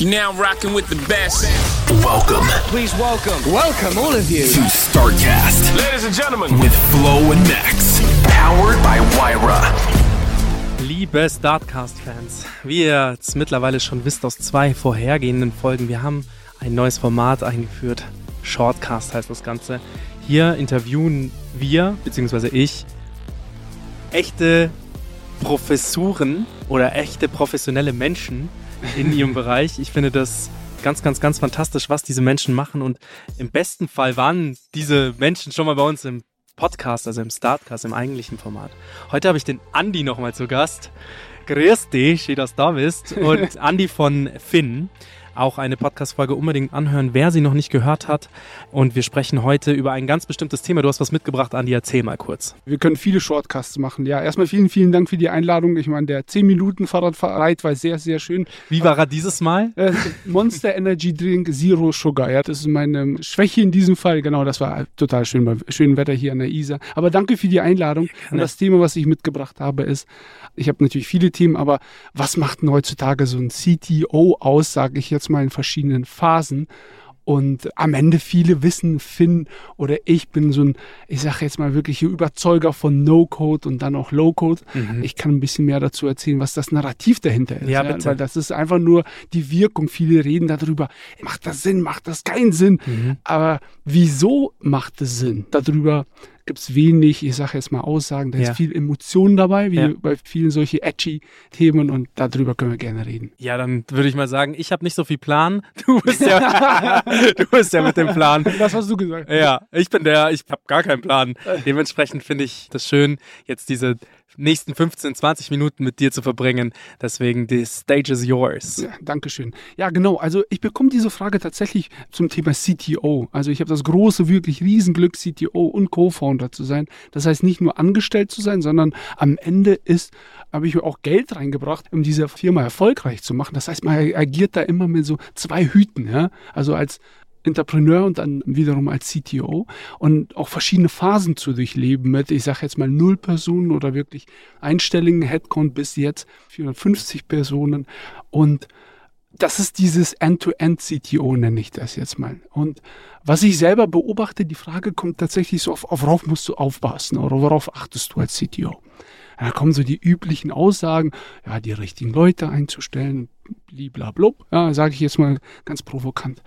You're now rocking with the best. Welcome Please welcome, welcome all of you. to StarCast Ladies and gentlemen, with Flo and Max. Powered by Wyra. Liebe Startcast-Fans, wie ihr jetzt mittlerweile schon wisst aus zwei vorhergehenden Folgen, wir haben ein neues Format eingeführt. Shortcast heißt das Ganze. Hier interviewen wir, beziehungsweise ich, echte Professuren oder echte professionelle Menschen in ihrem Bereich. Ich finde das ganz, ganz, ganz fantastisch, was diese Menschen machen. Und im besten Fall waren diese Menschen schon mal bei uns im Podcast, also im Startcast, im eigentlichen Format. Heute habe ich den Andi nochmal zu Gast. Grüß dich, schön, dass du da bist. Und Andi von Finn. Auch eine Podcast-Folge unbedingt anhören, wer sie noch nicht gehört hat. Und wir sprechen heute über ein ganz bestimmtes Thema. Du hast was mitgebracht, Andi, erzähl mal kurz. Wir können viele Shortcasts machen. Ja, erstmal vielen, vielen Dank für die Einladung. Ich meine, der 10 Minuten Fahrradreit war sehr, sehr schön. Wie war er dieses Mal? Äh, Monster Energy Drink Zero Sugar. Ja, das ist meine Schwäche in diesem Fall. Genau, das war total schön bei schönem Wetter hier an der Isar. Aber danke für die Einladung. Und das Thema, was ich mitgebracht habe, ist, ich habe natürlich viele Themen, aber was macht denn heutzutage so ein CTO aus, sage ich jetzt mal in verschiedenen Phasen? Und am Ende viele wissen, Finn oder ich bin so ein, ich sage jetzt mal wirklich Überzeuger von No-Code und dann auch Low-Code. Ich kann ein bisschen mehr dazu erzählen, was das Narrativ dahinter ist. Ja, bitte. Weil das ist einfach nur die Wirkung. Viele reden darüber, macht das Sinn, macht das keinen Sinn. Mhm. Aber wieso macht es Sinn? Darüber gibt es wenig, ich sage jetzt mal Aussagen, da Ja. ist viel Emotion dabei, wie Ja. bei vielen solche edgy Themen und darüber können wir gerne reden. Ja, dann würde ich mal sagen, ich habe nicht so viel Plan. Du bist ja, du bist ja mit dem Plan. Das hast du gesagt. Ja, ich bin der, ich habe gar keinen Plan. Dementsprechend finde ich das schön, jetzt diese nächsten 15, 20 Minuten mit dir zu verbringen. Deswegen, the stage is yours. Ja, Dankeschön. Ja, genau. Also ich bekomme diese Frage tatsächlich zum Thema CTO. Also ich habe das große, wirklich Riesenglück, CTO und Co-Founder zu sein. Das heißt nicht nur angestellt zu sein, sondern am Ende ist, habe ich auch Geld reingebracht, um diese Firma erfolgreich zu machen. Das heißt, man agiert da immer mit so zwei Hüten. Ja? Also als Entrepreneur und dann wiederum als CTO und auch verschiedene Phasen zu durchleben mit, ich sage jetzt mal null Personen oder wirklich einstelligen Headcount bis jetzt 450 Personen und das ist dieses End-to-End-CTO, nenne ich das jetzt mal. Und was ich selber beobachte, die Frage kommt tatsächlich so auf, auf worauf musst du aufpassen oder worauf achtest du als CTO? Da kommen so die üblichen Aussagen, ja, die richtigen Leute einzustellen, bliblablub, ja, sage ich jetzt mal ganz provokant.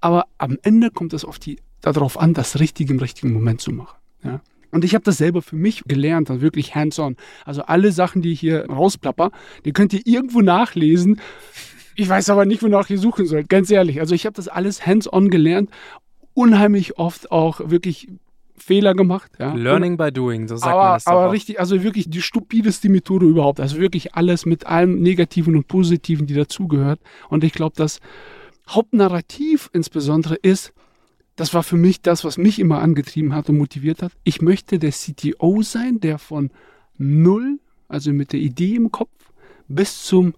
Aber am Ende kommt es auf die, darauf an, das Richtige im richtigen Moment zu machen. Ja. Und ich habe das selber für mich gelernt, also wirklich hands-on. Also alle Sachen, die ich hier rausplapper, die könnt ihr irgendwo nachlesen. Ich weiß aber nicht, wonach ihr suchen sollt, ganz ehrlich. Also ich habe das alles hands-on gelernt, unheimlich oft auch wirklich Fehler gemacht. Ja. Learning by doing, so sagt man aber, das doch aber auch. richtig, also wirklich die stupideste Methode überhaupt. Also wirklich alles mit allem Negativen und Positiven, die dazugehört. Und ich glaube, das Hauptnarrativ insbesondere ist, das war für mich das, was mich immer angetrieben hat und motiviert hat. Ich möchte der CTO sein, der von null, also mit der Idee im Kopf, bis zum,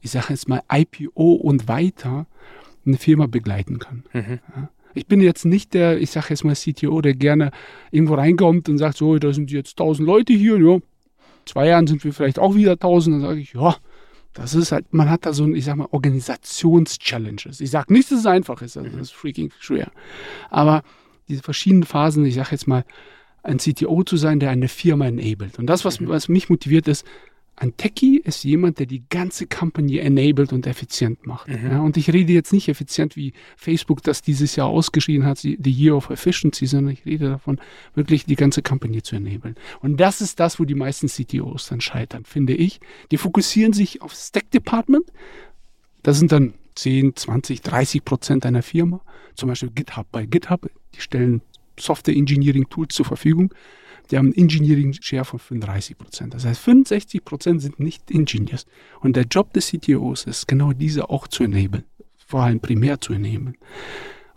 ich sage jetzt mal, IPO und weiter eine Firma begleiten kann. Ja. Ich bin jetzt nicht der, ich sage jetzt mal CTO, der gerne irgendwo reinkommt und sagt, so, da sind jetzt tausend Leute hier, ja, zwei Jahren sind wir vielleicht auch wieder tausend, dann sage ich, ja, das ist halt, man hat da so ein, ich sag mal, Organisations-Challenges. Ich sage nicht, dass es einfach ist, also das ist freaking schwer. Aber diese verschiedenen Phasen, ich sage jetzt mal, ein CTO zu sein, der eine Firma enabled. Und das, was, was mich motiviert, ist, ein Techie ist jemand, der die ganze Company enabled und effizient macht. Ja, und ich rede jetzt nicht effizient, wie Facebook das dieses Jahr ausgeschrieben hat, die die Year of Efficiency, sondern ich rede davon, wirklich die ganze Company zu enablen. Und das ist das, wo die meisten CTOs dann scheitern, finde ich. Die fokussieren sich auf Stack Department. Das sind dann 10, 20, 30 Prozent einer Firma. Zum Beispiel GitHub bei GitHub. Die stellen Software Engineering Tools zur Verfügung. Die haben einen Engineering Share von 35 Prozent. Das heißt, 65 Prozent sind nicht Engineers. Und der Job des CTOs ist genau diese auch zu enablen. Vor allem primär zu enablen.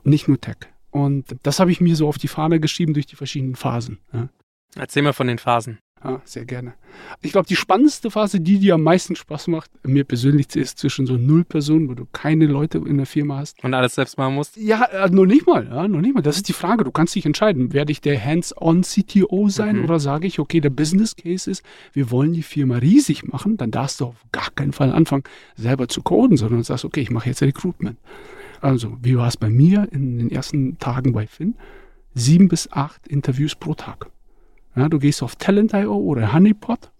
Nicht nur Tech. Und das habe ich mir so auf die Fahne geschrieben durch die verschiedenen Phasen. Erzähl mal von den Phasen. Ja, sehr gerne. Ich glaube, die spannendste Phase, die dir am meisten Spaß macht, mir persönlich ist zwischen so null Personen, wo du keine Leute in der Firma hast. Und alles selbst machen musst? Ja, äh, noch nicht mal, ja, noch nicht mal. Das ist die Frage. Du kannst dich entscheiden, werde ich der Hands-on-CTO sein Mhm. oder sage ich, okay, der Business Case ist, wir wollen die Firma riesig machen, dann darfst du auf gar keinen Fall anfangen, selber zu coden, sondern sagst, okay, ich mache jetzt Recruitment. Also, wie war es bei mir in den ersten Tagen bei Finn? Sieben bis acht Interviews pro Tag. Ja, du gehst auf Talent.io oder Honeypot,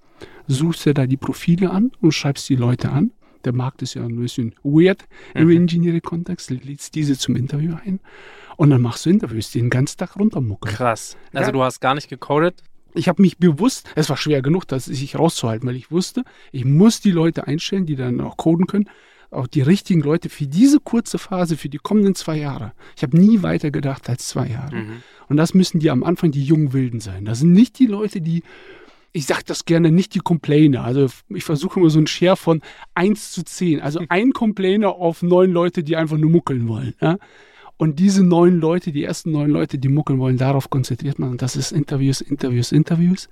suchst dir da die Profile an und schreibst die Leute an. Der Markt ist ja ein bisschen weird im Engineering-Kontext, lädst diese zum Interview ein und dann machst du Interviews, die den ganzen Tag runtermuckeln. Krass. Also Ja. du hast gar nicht gecodet? Ich habe mich bewusst, es war schwer genug, das sich rauszuhalten, weil ich wusste, ich muss die Leute einstellen, die dann auch coden können, auch die richtigen Leute für diese kurze Phase, für die kommenden zwei Jahre. Ich habe nie weiter gedacht als zwei Jahre. Und das müssen die am Anfang die jungen Wilden sein. Das sind nicht die Leute, die, ich sage das gerne, nicht die Complainer. Also ich versuche immer so einen Share von 1 zu 10. Also ein Complainer auf neun Leute, die einfach nur muckeln wollen. Ja? Und diese neun Leute, die ersten neun Leute, die muckeln wollen, darauf konzentriert man. Und das ist Interviews, Interviews, Interviews.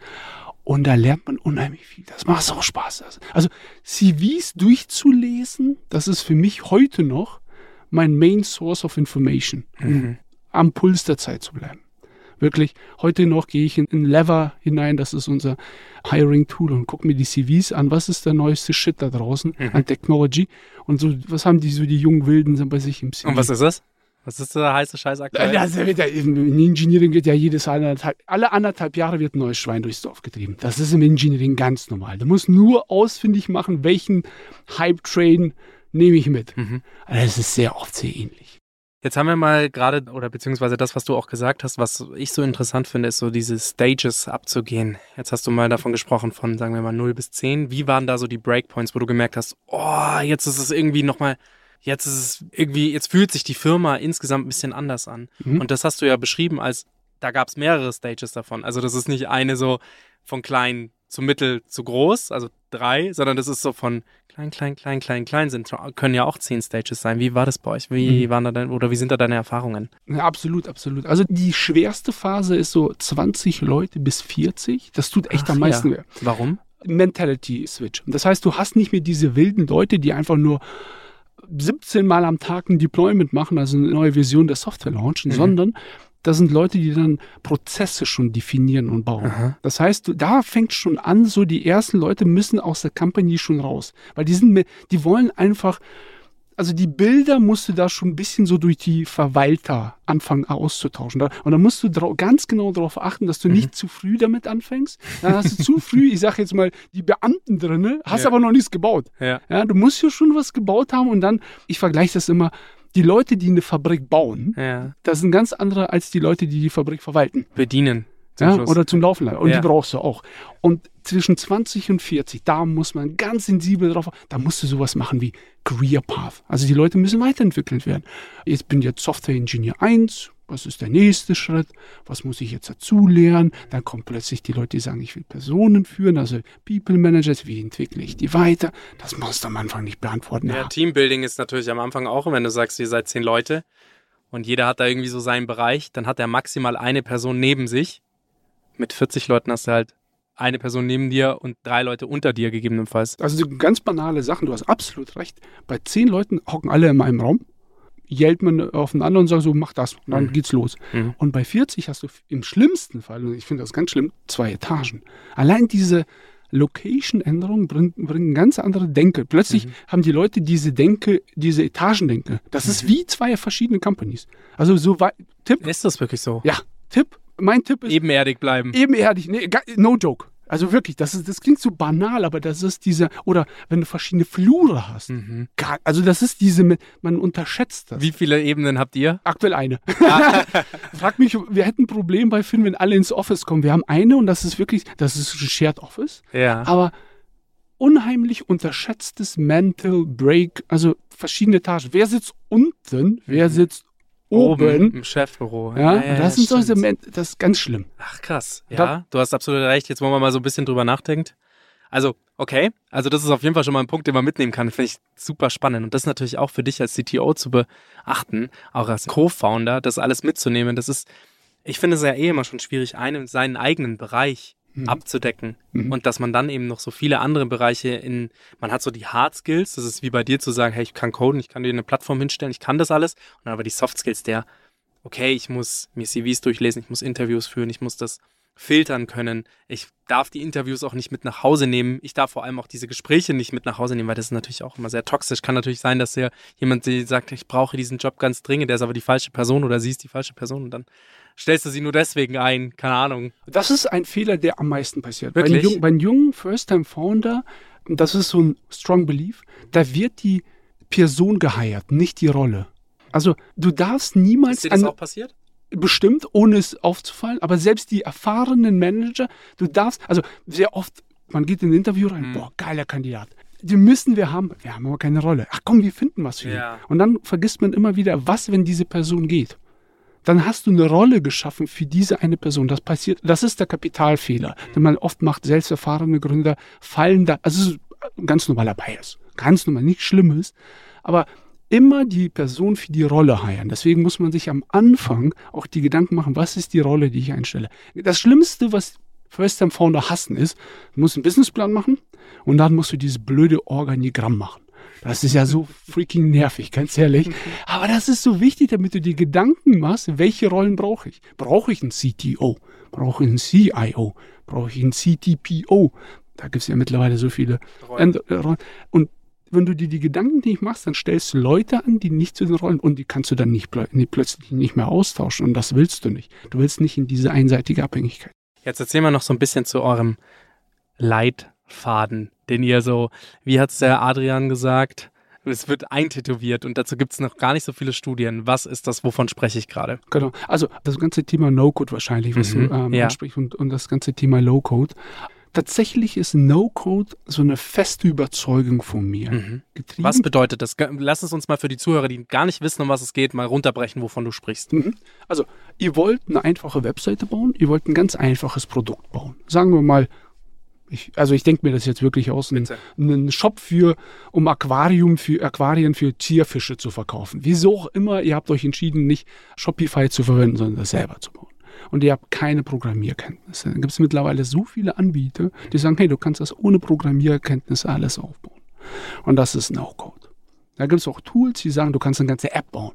Und da lernt man unheimlich viel. Das macht so Spaß. Also CVs durchzulesen, das ist für mich heute noch mein Main Source of Information, um am Puls der Zeit zu bleiben. Wirklich, heute noch gehe ich in, in Lever hinein, das ist unser Hiring-Tool und gucke mir die CVs an, was ist der neueste Shit da draußen an Technology und so, was haben die so die jungen Wilden so bei sich im CV. Und was ist das? Was ist der heiße Scheiß aktuell? Das wird ja, in Engineering wird ja jedes anderthalb, alle anderthalb Jahre wird ein neues Schwein durchs Dorf getrieben. Das ist im Engineering ganz normal. Du musst nur ausfindig machen, welchen Hype-Train nehme ich mit. Mhm. Also Das ist sehr oft sehr ähnlich. Jetzt haben wir mal gerade, oder beziehungsweise das, was du auch gesagt hast, was ich so interessant finde, ist so diese Stages abzugehen. Jetzt hast du mal davon gesprochen, von, sagen wir mal, 0 bis 10. Wie waren da so die Breakpoints, wo du gemerkt hast, oh, jetzt ist es irgendwie nochmal, jetzt ist es irgendwie, jetzt fühlt sich die Firma insgesamt ein bisschen anders an. Mhm. Und das hast du ja beschrieben als, da gab es mehrere Stages davon. Also das ist nicht eine so von klein zu mittel zu groß, also drei, sondern das ist so von klein, klein, klein, klein, klein sind, können ja auch zehn Stages sein. Wie war das bei euch? Wie waren da dein, oder wie sind da deine Erfahrungen? Ja, absolut, absolut. Also die schwerste Phase ist so 20 Leute bis 40. Das tut echt Ach, am meisten ja. weh. Warum? Mentality Switch. Das heißt, du hast nicht mehr diese wilden Leute, die einfach nur 17 Mal am Tag ein Deployment machen, also eine neue Version der Software launchen, sondern das sind Leute, die dann Prozesse schon definieren und bauen. Aha. Das heißt, da fängt schon an, so die ersten Leute müssen aus der Company schon raus, weil die sind, die wollen einfach also die Bilder musst du da schon ein bisschen so durch die Verwalter anfangen auszutauschen. Und da musst du ganz genau darauf achten, dass du nicht zu früh damit anfängst. Dann hast du zu früh, ich sag jetzt mal, die Beamten drinne, hast Ja. aber noch nichts gebaut. Ja. Ja, du musst ja schon was gebaut haben und dann, ich vergleiche das immer, die Leute, die eine Fabrik bauen, Ja. das sind ganz andere als die Leute, die die Fabrik verwalten. Bedienen. Zum Ja, Schluss. oder zum Laufen. Und Ja. die brauchst du auch. Und zwischen 20 und 40, da muss man ganz sensibel drauf, da musst du sowas machen wie Career Path. Also die Leute müssen weiterentwickelt werden. Jetzt bin ich jetzt Software Engineer 1. Was ist der nächste Schritt? Was muss ich jetzt dazu lernen? Dann kommen plötzlich die Leute, die sagen, ich will Personen führen, also People Managers. Wie entwickle ich die weiter? Das musst du am Anfang nicht beantworten. Ja, Ja. Teambuilding ist natürlich am Anfang auch, wenn du sagst, ihr seid zehn Leute und jeder hat da irgendwie so seinen Bereich, dann hat er maximal eine Person neben sich. Mit 40 Leuten hast du halt eine Person neben dir und drei Leute unter dir gegebenenfalls. Also so ganz banale Sachen, du hast absolut recht. Bei zehn Leuten hocken alle in einem Raum, yellt man aufeinander und sagt so, mach das. Und dann Mhm. geht's los. Mhm. Und bei 40 hast du im schlimmsten Fall, und ich finde das ganz schlimm, zwei Etagen. Allein diese Location-Änderungen bringen, bringen ganz andere Denke. Plötzlich Mhm. haben die Leute diese Denke, diese Etagendenke. Das ist wie zwei verschiedene Companies. Also so weit, Tipp, Ist das wirklich so? ja, Tipp, mein Tipp ist, Ebenerdig bleiben. ebenerdig, nee, no joke. Also wirklich, das, ist, das klingt so banal, aber das ist diese, oder wenn du verschiedene Flure hast. Mhm. Also das ist diese, man unterschätzt das. Wie viele Ebenen habt ihr? Aktuell eine. Frag mich, wir hätten ein Problem bei Finn, wenn alle ins Office kommen. Wir haben eine und das ist wirklich, das ist ein Shared Office, Ja. aber unheimlich unterschätztes Mental Break, also verschiedene Etagen. Wer sitzt unten, wer Mhm. sitzt oben. im Chefbüro. Ja, und das sind solche das ist ganz schlimm. Ach krass. Ja, Da- du hast absolut recht. Jetzt wollen wir mal so ein bisschen drüber nachdenken. Also, okay. Also, das ist auf jeden Fall schon mal ein Punkt, den man mitnehmen kann. Finde ich super spannend. Und das ist natürlich auch für dich als CTO zu beachten, auch als Co-Founder, das alles mitzunehmen. Das ist, ich finde es ja eh immer schon schwierig, einen seinen eigenen Bereich abzudecken. Und dass man dann eben noch so viele andere Bereiche in, man hat so die Hard Skills, das ist wie bei dir zu sagen, hey, ich kann coden, ich kann dir eine Plattform hinstellen, ich kann das alles. Und dann aber die Soft Skills der, okay, ich muss mir CVs durchlesen, ich muss Interviews führen, ich muss das filtern können. Ich darf die Interviews auch nicht mit nach Hause nehmen. Ich darf vor allem auch diese Gespräche nicht mit nach Hause nehmen, weil das ist natürlich auch immer sehr toxisch. Kann natürlich sein, dass ja jemand die sagt, ich brauche diesen Job ganz dringend, der ist aber die falsche Person oder sie ist die falsche Person und dann stellst du sie nur deswegen ein. Keine Ahnung. Das ist ein Fehler, der am meisten passiert. Bei Wirklich? einem jungen, bei einem jungen First-Time-Founder, das ist so ein strong belief, da wird die Person geheiert, nicht die Rolle. Also du darfst niemals Ist dir das auch passiert? Bestimmt, ohne es aufzufallen, aber selbst die erfahrenen Manager, du darfst, also sehr oft, man geht in ein Interview Mhm. rein, boah, geiler Kandidat. Die müssen wir haben, wir haben aber keine Rolle. Ach komm, wir finden was für ihn. Ja. Und dann vergisst man immer wieder, was, wenn diese Person geht. Dann hast du eine Rolle geschaffen für diese eine Person. Das passiert, das ist der Kapitalfehler, den man oft macht. Selbst erfahrene Gründer fallen da, also es ist ein ganz normaler Bias. Ganz normal, nichts Schlimmes. Aber immer die Person für die Rolle heiern. Deswegen muss man sich am Anfang auch die Gedanken machen, was ist die Rolle, die ich einstelle. Das Schlimmste, was First-Time-Founder hassen, ist, du musst einen Businessplan machen und dann musst du dieses blöde Organigramm machen. Das ist ja so freaking nervig, ganz ehrlich. Aber das ist so wichtig, damit du dir Gedanken machst, welche Rollen brauche ich? Brauche ich einen CTO? Brauche ich einen CIO? Brauche ich einen CTPO? Da gibt es ja mittlerweile so viele Rollen. Rollen. Und wenn du dir die Gedanken nicht machst, dann stellst du Leute an, die nicht zu den Rollen und die kannst du dann nicht, plö- nicht plötzlich nicht mehr austauschen und das willst du nicht. Du willst nicht in diese einseitige Abhängigkeit. Jetzt erzählen wir noch so ein bisschen zu eurem Leitfaden, den ihr so, wie hat's der Adrian gesagt? Es wird eintätowiert und dazu gibt's noch gar nicht so viele Studien. Was ist das, wovon spreche ich gerade? Genau. Also das ganze Thema No-Code wahrscheinlich, was Mhm, du ähm, ja. ansprichst und, und das ganze Thema Low-Code. Tatsächlich ist No-Code so eine feste Überzeugung von mir. Mhm. Was bedeutet das? Lass es uns mal für die Zuhörer, die gar nicht wissen, um was es geht, mal runterbrechen, wovon du sprichst. Mhm. Also, ihr wollt eine einfache Webseite bauen, ihr wollt ein ganz einfaches Produkt bauen. Sagen wir mal, ich, also ich denke mir das jetzt wirklich aus, einen, einen Shop für, um Aquarium für Aquarien für Zierfische zu verkaufen. Wieso auch immer, ihr habt euch entschieden, nicht Shopify zu verwenden, sondern das selber zu bauen. Und ihr habt keine Programmierkenntnisse. Da gibt es mittlerweile so viele Anbieter, die sagen, hey, du kannst das ohne Programmierkenntnisse alles aufbauen. Und das ist No-Code. Da gibt es auch Tools, die sagen, du kannst eine ganze App bauen,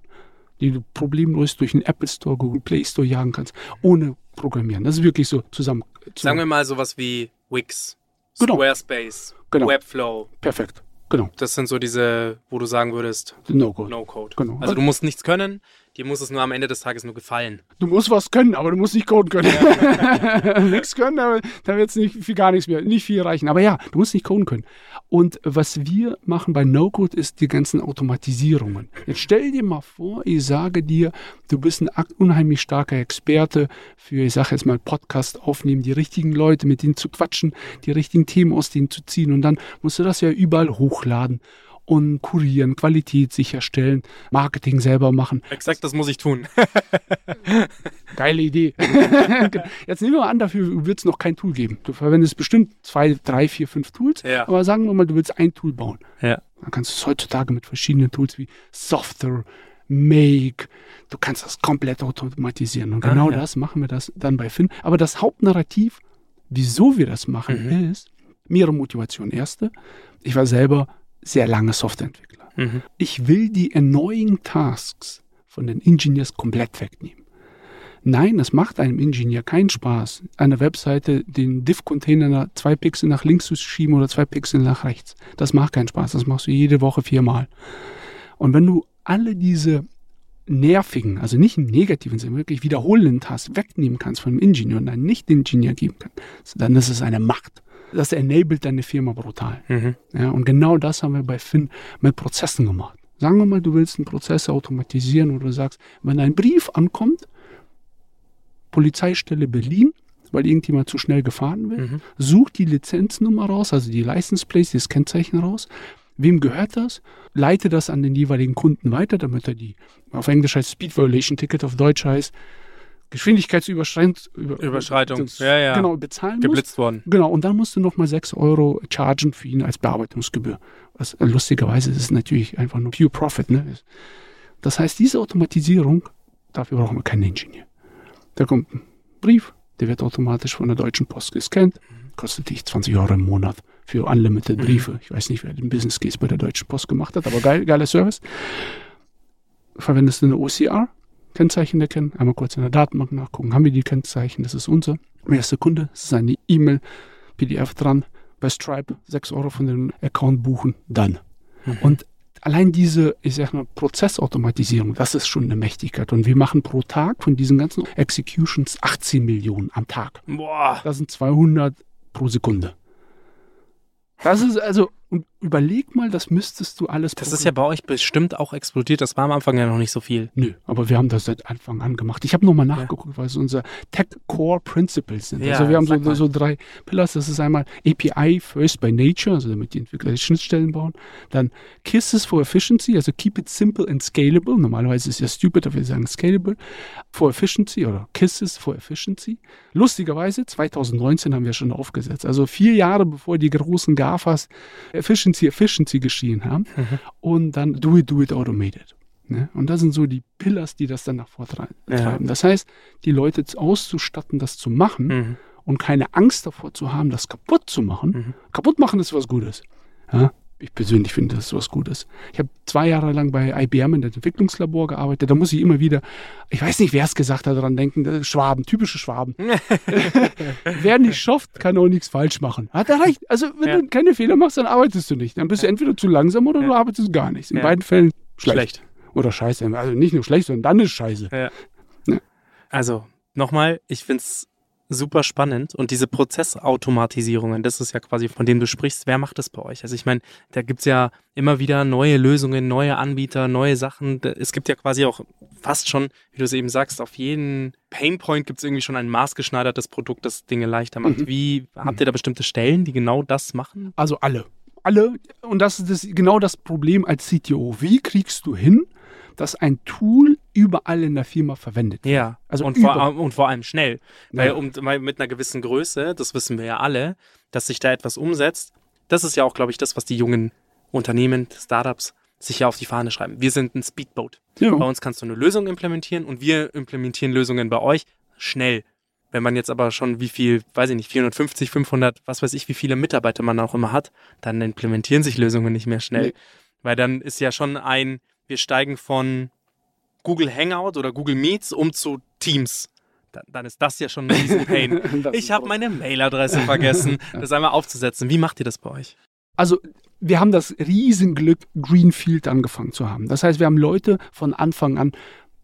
die du problemlos durch den Apple Store, Google Play Store jagen kannst, ohne Programmieren. Das ist wirklich so zusammen. Sagen wir mal sowas wie Wix, Genau. Squarespace, Genau. Webflow. Perfekt. Genau. Das sind so diese, wo du sagen würdest, No-Code. No-Code. Genau. Also du musst nichts können, dir muss es nur am Ende des Tages nur gefallen. Du musst was können, aber du musst nicht coden können. nichts können, aber da wird es nicht viel, gar nichts mehr, nicht viel reichen. Aber ja, du musst nicht coden können. Und was wir machen bei No-Code ist die ganzen Automatisierungen. Jetzt stell dir mal vor, ich sage dir, du bist ein unheimlich starker Experte für, ich sage jetzt mal, Podcast aufnehmen, die richtigen Leute, mit denen zu quatschen, die richtigen Themen aus denen zu ziehen. Und dann musst du das ja überall hochladen und kurieren, Qualität sicherstellen, Marketing selber machen. Exakt, das muss ich tun. Geile Idee. Jetzt nehmen wir mal an, dafür wird es noch kein Tool geben. Du verwendest bestimmt zwei, drei, vier, fünf Tools, Ja. aber sagen wir mal, du willst ein Tool bauen. ja. Dann kannst du es heutzutage mit verschiedenen Tools wie Software, Make, du kannst das komplett automatisieren. Und Ah, genau ja. das machen wir das dann bei Finn. Aber das Hauptnarrativ, wieso wir das machen, Mhm. ist mehrere Motivationen. Erste, ich war selber sehr lange Softwareentwickler. Mhm. Ich will die annoying Tasks von den Engineers komplett wegnehmen. Nein, es macht einem Ingenieur keinen Spaß, eine Webseite den Div-Container nach- zwei Pixel nach links zu schieben oder zwei Pixel nach rechts. Das macht keinen Spaß. Das machst du jede Woche viermal. Und wenn du alle diese nervigen, also nicht im negativen Sinne, wirklich wiederholenden Tasks wegnehmen kannst von dem Ingenieur und einen Nicht-Ingenieur geben kannst, dann ist es eine Macht. Das enabled deine Firma brutal. Mhm. Ja, und genau das haben wir bei Finn mit Prozessen gemacht. Sagen wir mal, du willst einen Prozess automatisieren oder du sagst, wenn ein Brief ankommt, Polizeistelle Berlin, weil irgendjemand zu schnell gefahren will, Mhm. such die Lizenznummer raus, also die License Plate, das Kennzeichen raus, wem gehört das, leite das an den jeweiligen Kunden weiter, damit er die, auf Englisch heißt Speed Violation Ticket, auf Deutsch heißt Geschwindigkeitsüberschreitung Ja, ja. Genau, bezahlen. Geblitzt worden. Genau, und dann musst du nochmal 6 Euro chargen für ihn als Bearbeitungsgebühr. Was äh, lustigerweise ist es natürlich einfach nur pure Profit. Ne? Das heißt, diese Automatisierung, dafür brauchen wir keinen Ingenieur. Da kommt ein Brief, der wird automatisch von der Deutschen Post gescannt, kostet dich 20 Euro im Monat für unlimited Briefe. Ich weiß nicht, wer den Business Case bei der Deutschen Post gemacht hat, aber geil, geiler Service. Verwendest du eine OCR, Kennzeichen erkennen, einmal kurz in der Datenbank nachgucken, haben wir die Kennzeichen, das ist unser. Erste Kunde, es ist eine E-Mail, PDF dran, bei Stripe 6 Euro von dem Account buchen, dann. Und allein diese, ich sag mal, Prozessautomatisierung, das ist schon eine Mächtigkeit. Und wir machen pro Tag von diesen ganzen Executions 18 Millionen am Tag. Boah. Das sind 200 pro Sekunde. Das ist also, und überleg mal, das müsstest du alles. Das ist ja bei euch bestimmt auch explodiert. Das war am Anfang ja noch nicht so viel. Nö, aber wir haben das seit Anfang an gemacht. Ich habe nochmal nachgeguckt, was unser Tech Core Principles sind. Ja, also wir haben so, so drei Pillars. Das ist einmal API First by Nature, also damit die Entwickler die Schnittstellen bauen. Dann Kisses for Efficiency, also keep it simple and scalable. Normalerweise ist ja stupid, aber wir sagen scalable. For Efficiency oder Kisses for Efficiency. Lustigerweise, 2019 haben wir schon aufgesetzt. Also vier Jahre bevor die großen GAFAs Efficiency, Efficiency geschrien haben. Und dann Do it, do it, automated. Ne? Und das sind so die Pillars, die das dann nach vorne treiben. Ja. Das heißt, die Leute auszustatten, das zu machen Mhm. und keine Angst davor zu haben, das kaputt zu machen. Mhm. Kaputt machen ist was Gutes. Ja? Ich persönlich finde, das ist was Gutes. Ich habe zwei Jahre lang bei IBM in der Entwicklungslabor gearbeitet. Da muss ich immer wieder, ich weiß nicht, wer es gesagt hat, daran denken, ist Schwaben, typische Schwaben. wer nicht schafft, kann auch nichts falsch machen. Hat er recht. Also, wenn Ja. du keine Fehler machst, dann arbeitest du nicht. Dann bist du entweder zu langsam oder du arbeitest gar nichts. In Ja. beiden Fällen schlecht. Schlecht. Oder scheiße. Also nicht nur schlecht, sondern dann ist scheiße. Ja. Also, nochmal, ich finde es super spannend und diese Prozessautomatisierungen, das ist ja quasi, von dem du sprichst, wer macht das bei euch? Also ich meine, da gibt's ja immer wieder neue Lösungen, neue Anbieter, neue Sachen. Es gibt ja quasi auch fast schon, wie du es eben sagst, auf jeden Painpoint gibt's irgendwie schon ein maßgeschneidertes Produkt, das Dinge leichter macht. Mhm. Wie, habt ihr da bestimmte Stellen, die genau das machen? Also alle. Alle. Und das ist das, genau das Problem als CTO. Wie kriegst du hin, dass ein Tool überall in der Firma verwendet wird? Ja, Also und, vor, und vor allem schnell. Weil Ja. um, mit einer gewissen Größe, das wissen wir ja alle, dass sich da etwas umsetzt, das ist ja auch, glaube ich, das, was die jungen Unternehmen, Startups sich ja auf die Fahne schreiben. Wir sind ein Speedboat. Ja. Bei uns kannst du eine Lösung implementieren und wir implementieren Lösungen bei euch schnell. Wenn man jetzt aber schon wie viel, weiß ich nicht, 450, 500, was weiß ich, wie viele Mitarbeiter man auch immer hat, dann implementieren sich Lösungen nicht mehr schnell. Nee. Weil dann ist ja schon ein, wir steigen von Google Hangout oder Google Meets um zu Teams. Dann, dann ist das ja schon ein riesen Pain. Das ich habe meine Mailadresse vergessen, das einmal aufzusetzen. Wie macht ihr das bei euch? Also wir haben das Riesenglück, Greenfield angefangen zu haben. Das heißt, wir haben Leute von Anfang an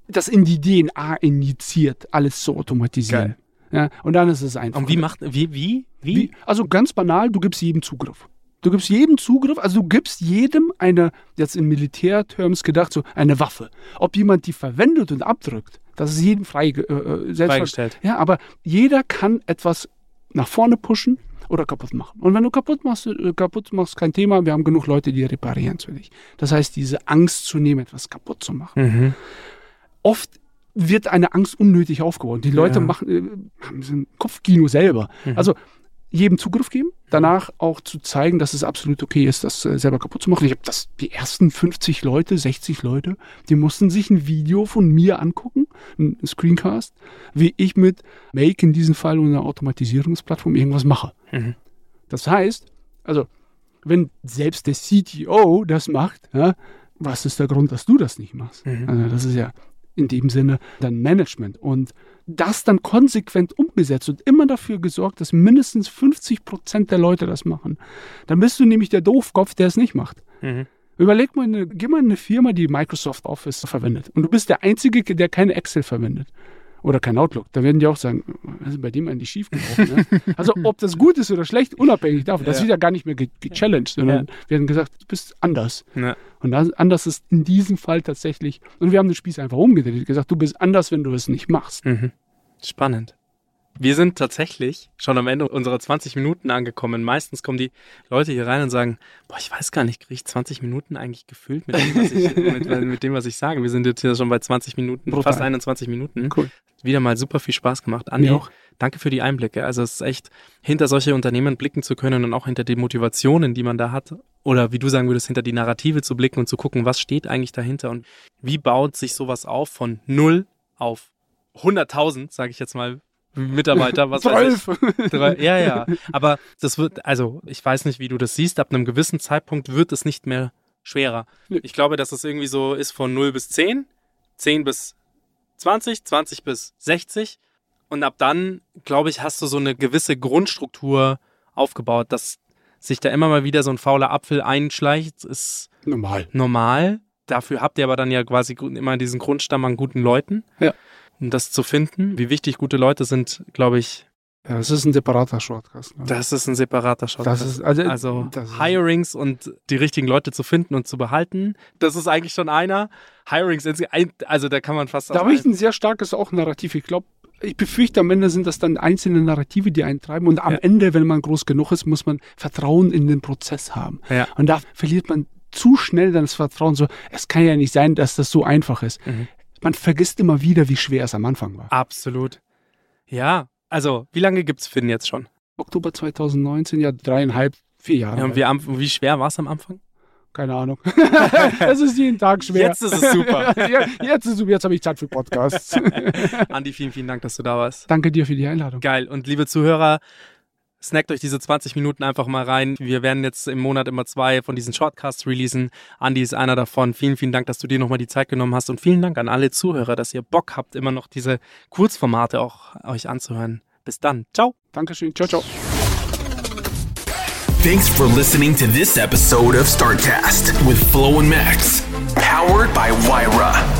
das in die DNA injiziert, alles zu automatisieren. Ja, und dann ist es einfach. Und wie macht, wie, wie, wie? Wie? Also ganz banal, du gibst jedem Zugriff. Du gibst jedem Zugriff, also du gibst jedem eine, jetzt in Militärterms gedacht, so eine Waffe. Ob jemand die verwendet und abdrückt, das ist jedem frei, äh, äh, selbst Freigestellt. Ja, aber jeder kann etwas nach vorne pushen oder kaputt machen. Und wenn du kaputt machst, äh, kaputt machst, kein Thema, wir haben genug Leute, die reparieren für dich. Das heißt, diese Angst zu nehmen, etwas kaputt zu machen. Mhm. Oft wird eine Angst unnötig aufgebaut. Die Leute Ja. machen äh, haben ein Kopfkino selber. Mhm. Also jedem Zugriff geben, danach auch zu zeigen, dass es absolut okay ist, das äh, selber kaputt zu machen. Ich habe das die ersten 50 Leute, 60 Leute, die mussten sich ein Video von mir angucken, ein Screencast, wie ich mit Make in diesem Fall und einer Automatisierungsplattform irgendwas mache. Mhm. Das heißt, also wenn selbst der CTO das macht, ja, was ist der Grund, dass du das nicht machst? Mhm. Also das ist ja in dem Sinne dann Management und das dann konsequent umgesetzt und immer dafür gesorgt, dass mindestens 50 Prozent der Leute das machen. Dann bist du nämlich der Doofkopf, der es nicht macht. Mhm. Überleg mal, geh mal in eine Firma, die Microsoft Office verwendet und du bist der Einzige, der keine Excel verwendet oder kein Outlook. Da werden die auch sagen, was ist bei dem eigentlich schiefgelaufen? Ne? Also ob das gut ist oder schlecht, unabhängig davon. Das Ja. wird ja gar nicht mehr ge gechallenged, sondern werden gesagt, du bist anders. Ja. Und das, anders ist in diesem Fall tatsächlich, und wir haben den Spieß einfach umgedreht, gesagt, du bist anders, wenn du es nicht machst. Mhm. Spannend. Wir sind tatsächlich schon am Ende unserer 20 Minuten angekommen. Meistens kommen die Leute hier rein und sagen, boah, ich weiß gar nicht, kriege ich 20 Minuten eigentlich gefüllt mit dem, was ich, mit, mit dem, was ich sage. Wir sind jetzt hier schon bei 20 Minuten, Brutal. fast 21 Minuten. Cool. Wieder mal super viel Spaß gemacht. Andi, auch. danke für die Einblicke. Also es ist echt, hinter solche Unternehmen blicken zu können und auch hinter die Motivationen, die man da hat. Oder wie du sagen würdest, hinter die Narrative zu blicken und zu gucken, was steht eigentlich dahinter und wie baut sich sowas auf von null auf 100.000, sage ich jetzt mal, Mitarbeiter, was weiß ich. Ja, ja. Aber das wird, also ich weiß nicht, wie du das siehst, ab einem gewissen Zeitpunkt wird es nicht mehr schwerer. Ich glaube, dass es irgendwie so ist von 0 bis 10, 10 bis 20, 20 bis 60. Und ab dann, glaube ich, hast du so eine gewisse Grundstruktur aufgebaut, dass sich da immer mal wieder so ein fauler Apfel einschleicht, ist Normal. normal. Dafür habt ihr aber dann ja quasi immer diesen Grundstamm an guten Leuten. Ja. Um das zu finden, wie wichtig gute Leute sind, glaube ich, Ja, das ist ein separater Shortcast. Ne? das ist ein separater Shot. Das ist, also, also ist, Hirings und die richtigen Leute zu finden und zu behalten, das ist eigentlich schon einer. Hirings, also da kann man fast da habe ich ein sehr starkes auch Narrativ. Ich glaube, ich befürchte, am Ende sind das dann einzelne Narrative, die eintreiben. Und am Ja. Ende, wenn man groß genug ist, muss man Vertrauen in den Prozess haben. Ja. Und da verliert man zu schnell dann das Vertrauen. So, es kann ja nicht sein, dass das so einfach ist. Mhm. Man vergisst immer wieder, wie schwer es am Anfang war. Absolut. Ja, also wie lange gibt's Finn jetzt schon? Oktober 2019, ja, dreieinhalb, vier Jahre. Ja, und wie, am- wie schwer war's am Anfang? Keine Ahnung. es ist jeden Tag schwer. Jetzt ist es super. Jetzt ist super. Jetzt habe ich Zeit für Podcasts. Andi, vielen, vielen Dank, dass du da warst. Danke dir für die Einladung. Geil. Und liebe Zuhörer, snackt euch diese 20 Minuten einfach mal rein. Wir werden jetzt im Monat immer zwei von diesen Shortcasts releasen. Andi ist einer davon. Vielen, vielen Dank, dass du dir nochmal die Zeit genommen hast. Und vielen Dank an alle Zuhörer, dass ihr Bock habt, immer noch diese Kurzformate auch euch anzuhören. Bis dann. Ciao. Dankeschön. Ciao, ciao. Thanks for listening to this episode of Startcast with Flo and Max, powered by Wyra.